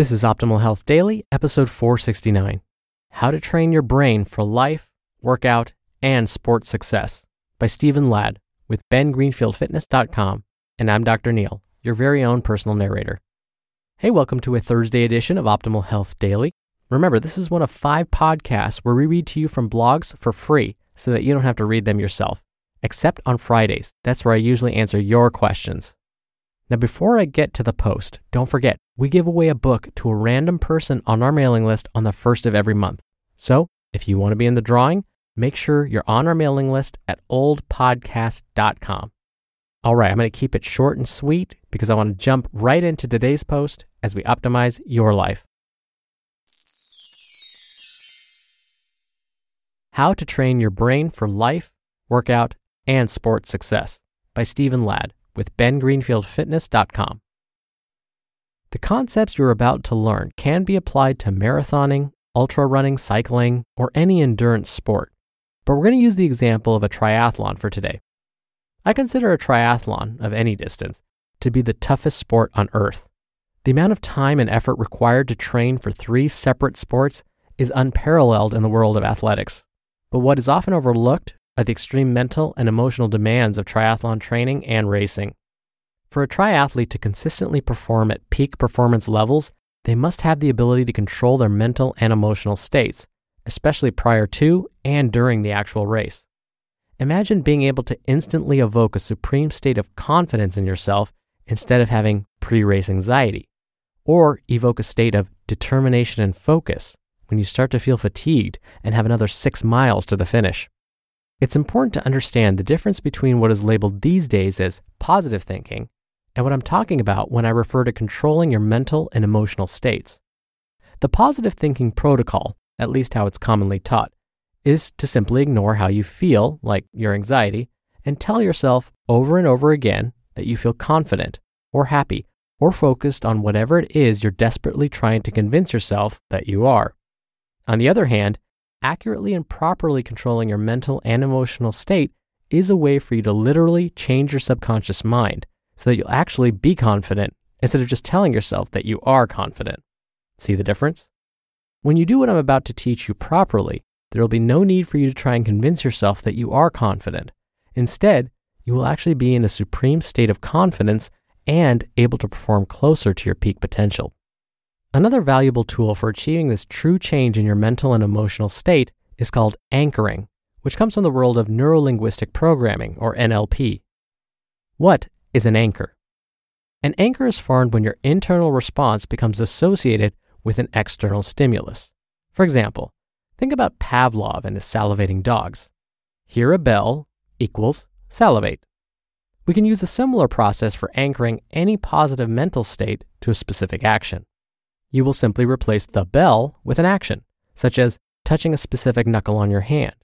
This is Optimal Health Daily, episode 469 How to Train Your Brain for Life, Workout, and Sports Success by Stephen Ladd with BenGreenfieldFitness.com. And I'm Dr. Neal, your very own personal narrator. Hey, welcome to a Thursday edition of Optimal Health Daily. Remember, this is one of five podcasts where we read to you from blogs for free so that you don't have to read them yourself, except on Fridays. That's where I usually answer your questions. Now, before I get to the post, don't forget, we give away a book to a random person on our mailing list on the first of every month. So, if you want to be in the drawing, make sure you're on our mailing list at oldpodcast.com. All right, I'm going to keep it short and sweet because I want to jump right into today's post as we optimize your life. How to Train Your Brain for Life, Workout, and Sports Success by Stephen Ladd with bengreenfieldfitness.com. The concepts you're about to learn can be applied to marathoning, ultra running, cycling, or any endurance sport, but we're going to use the example of a triathlon for today. I consider a triathlon of any distance to be the toughest sport on earth. The amount of time and effort required to train for three separate sports is unparalleled in the world of athletics. But what is often overlooked are the extreme mental and emotional demands of triathlon training and racing. For a triathlete to consistently perform at peak performance levels, they must have the ability to control their mental and emotional states, especially prior to and during the actual race. Imagine being able to instantly evoke a supreme state of confidence in yourself instead of having pre race anxiety, or evoke a state of determination and focus when you start to feel fatigued and have another six miles to the finish. It's important to understand the difference between what is labeled these days as positive thinking and what I'm talking about when I refer to controlling your mental and emotional states. The positive thinking protocol, at least how it's commonly taught, is to simply ignore how you feel, like your anxiety, and tell yourself over and over again that you feel confident or happy or focused on whatever it is you're desperately trying to convince yourself that you are. On the other hand, accurately and properly controlling your mental and emotional state is a way for you to literally change your subconscious mind so that you'll actually be confident instead of just telling yourself that you are confident. See the difference? When you do what I'm about to teach you properly, there will be no need for you to try and convince yourself that you are confident. Instead, you will actually be in a supreme state of confidence and able to perform closer to your peak potential. Another valuable tool for achieving this true change in your mental and emotional state is called anchoring, which comes from the world of neurolinguistic programming, or NLP. What is an anchor. An anchor is formed when your internal response becomes associated with an external stimulus. For example, think about Pavlov and his salivating dogs. Hear a bell equals salivate. We can use a similar process for anchoring any positive mental state to a specific action. You will simply replace the bell with an action, such as touching a specific knuckle on your hand,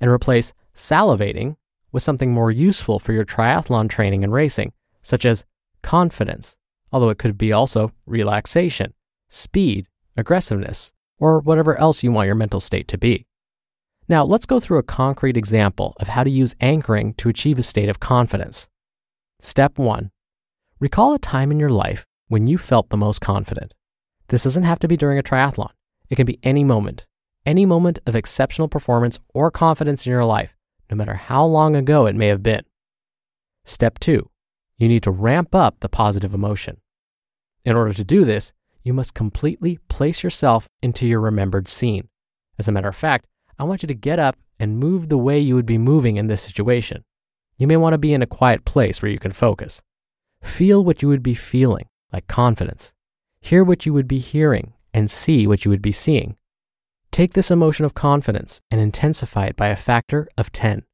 and replace salivating with something more useful for your triathlon training and racing, such as confidence, although it could be also relaxation, speed, aggressiveness, or whatever else you want your mental state to be. Now, let's go through a concrete example of how to use anchoring to achieve a state of confidence. Step 1 Recall a time in your life when you felt the most confident. This doesn't have to be during a triathlon, it can be any moment, any moment of exceptional performance or confidence in your life no matter how long ago it may have been. Step two, you need to ramp up the positive emotion. In order to do this, you must completely place yourself into your remembered scene. As a matter of fact, I want you to get up and move the way you would be moving in this situation. You may want to be in a quiet place where you can focus. Feel what you would be feeling, like confidence. Hear what you would be hearing, and see what you would be seeing. Take this emotion of confidence and intensify it by a factor of 10.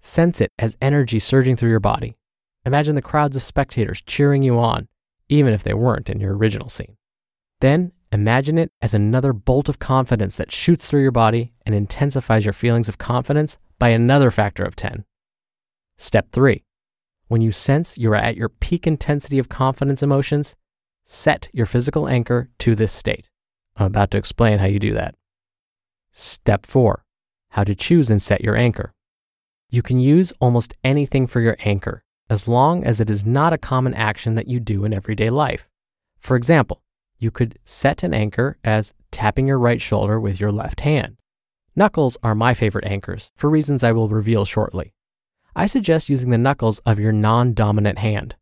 Sense it as energy surging through your body. Imagine the crowds of spectators cheering you on, even if they weren't in your original scene. Then imagine it as another bolt of confidence that shoots through your body and intensifies your feelings of confidence by another factor of 10. Step 3. When you sense you are at your peak intensity of confidence emotions, set your physical anchor to this state. I'm about to explain how you do that. Step 4. How to choose and set your anchor. You can use almost anything for your anchor as long as it is not a common action that you do in everyday life. For example, you could set an anchor as tapping your right shoulder with your left hand. Knuckles are my favorite anchors for reasons I will reveal shortly. I suggest using the knuckles of your non dominant hand.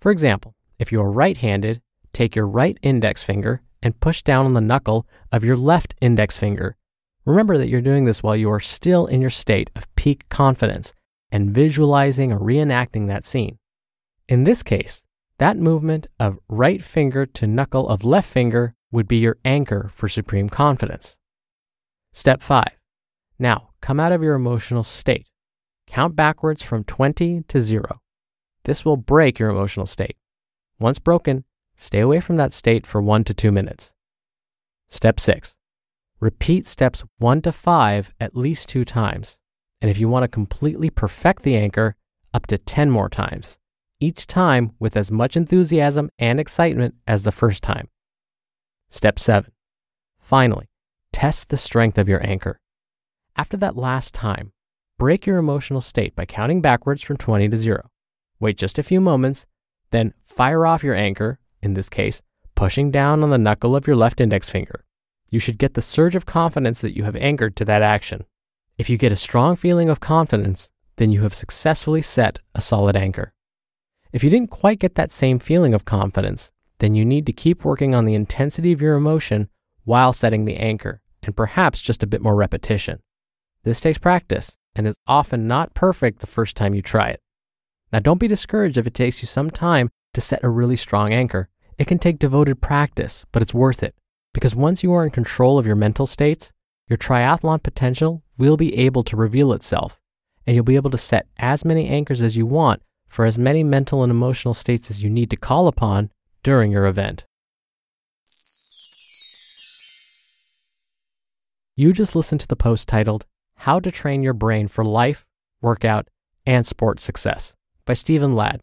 For example, if you are right handed, take your right index finger and push down on the knuckle of your left index finger. Remember that you're doing this while you are still in your state of peak confidence and visualizing or reenacting that scene. In this case, that movement of right finger to knuckle of left finger would be your anchor for supreme confidence. Step 5. Now, come out of your emotional state. Count backwards from 20 to 0. This will break your emotional state. Once broken, stay away from that state for 1 to 2 minutes. Step 6. Repeat steps 1 to 5 at least 2 times. And if you want to completely perfect the anchor, up to 10 more times, each time with as much enthusiasm and excitement as the first time. Step 7. Finally, test the strength of your anchor. After that last time, break your emotional state by counting backwards from 20 to 0. Wait just a few moments, then fire off your anchor, in this case, pushing down on the knuckle of your left index finger. You should get the surge of confidence that you have anchored to that action. If you get a strong feeling of confidence, then you have successfully set a solid anchor. If you didn't quite get that same feeling of confidence, then you need to keep working on the intensity of your emotion while setting the anchor, and perhaps just a bit more repetition. This takes practice and is often not perfect the first time you try it. Now, don't be discouraged if it takes you some time to set a really strong anchor. It can take devoted practice, but it's worth it because once you are in control of your mental states, your triathlon potential will be able to reveal itself, and you'll be able to set as many anchors as you want for as many mental and emotional states as you need to call upon during your event. You just listened to the post titled How to Train Your Brain for Life, Workout, and Sports Success by Stephen Ladd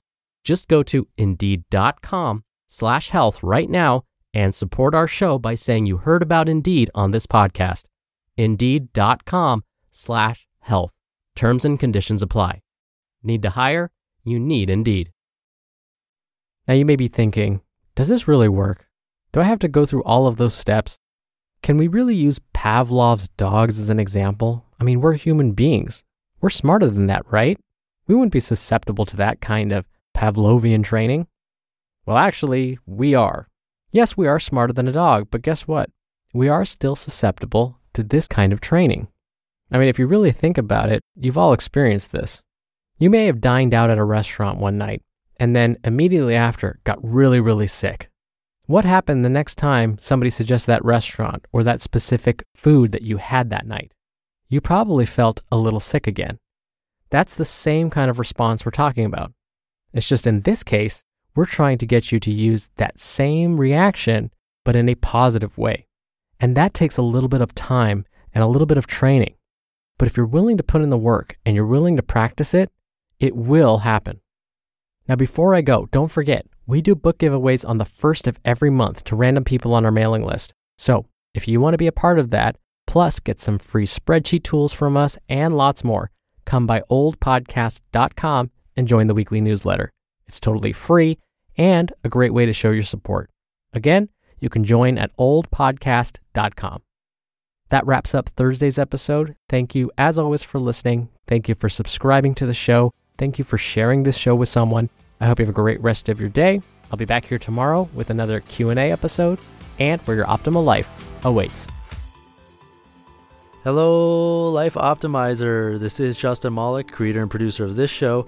Just go to indeed.com slash health right now and support our show by saying you heard about Indeed on this podcast. Indeed.com slash health. Terms and conditions apply. Need to hire? You need Indeed. Now you may be thinking, does this really work? Do I have to go through all of those steps? Can we really use Pavlov's dogs as an example? I mean, we're human beings. We're smarter than that, right? We wouldn't be susceptible to that kind of Pavlovian training. Well, actually, we are. Yes, we are smarter than a dog, but guess what? We are still susceptible to this kind of training. I mean, if you really think about it, you've all experienced this. You may have dined out at a restaurant one night and then immediately after got really, really sick. What happened the next time somebody suggests that restaurant or that specific food that you had that night? You probably felt a little sick again. That's the same kind of response we're talking about. It's just in this case, we're trying to get you to use that same reaction, but in a positive way. And that takes a little bit of time and a little bit of training. But if you're willing to put in the work and you're willing to practice it, it will happen. Now, before I go, don't forget, we do book giveaways on the first of every month to random people on our mailing list. So if you want to be a part of that, plus get some free spreadsheet tools from us and lots more, come by oldpodcast.com and join the weekly newsletter. It's totally free and a great way to show your support. Again, you can join at oldpodcast.com. That wraps up Thursday's episode. Thank you, as always, for listening. Thank you for subscribing to the show. Thank you for sharing this show with someone. I hope you have a great rest of your day. I'll be back here tomorrow with another Q&A episode and where your optimal life awaits. Hello, Life Optimizer. This is Justin Malik, creator and producer of this show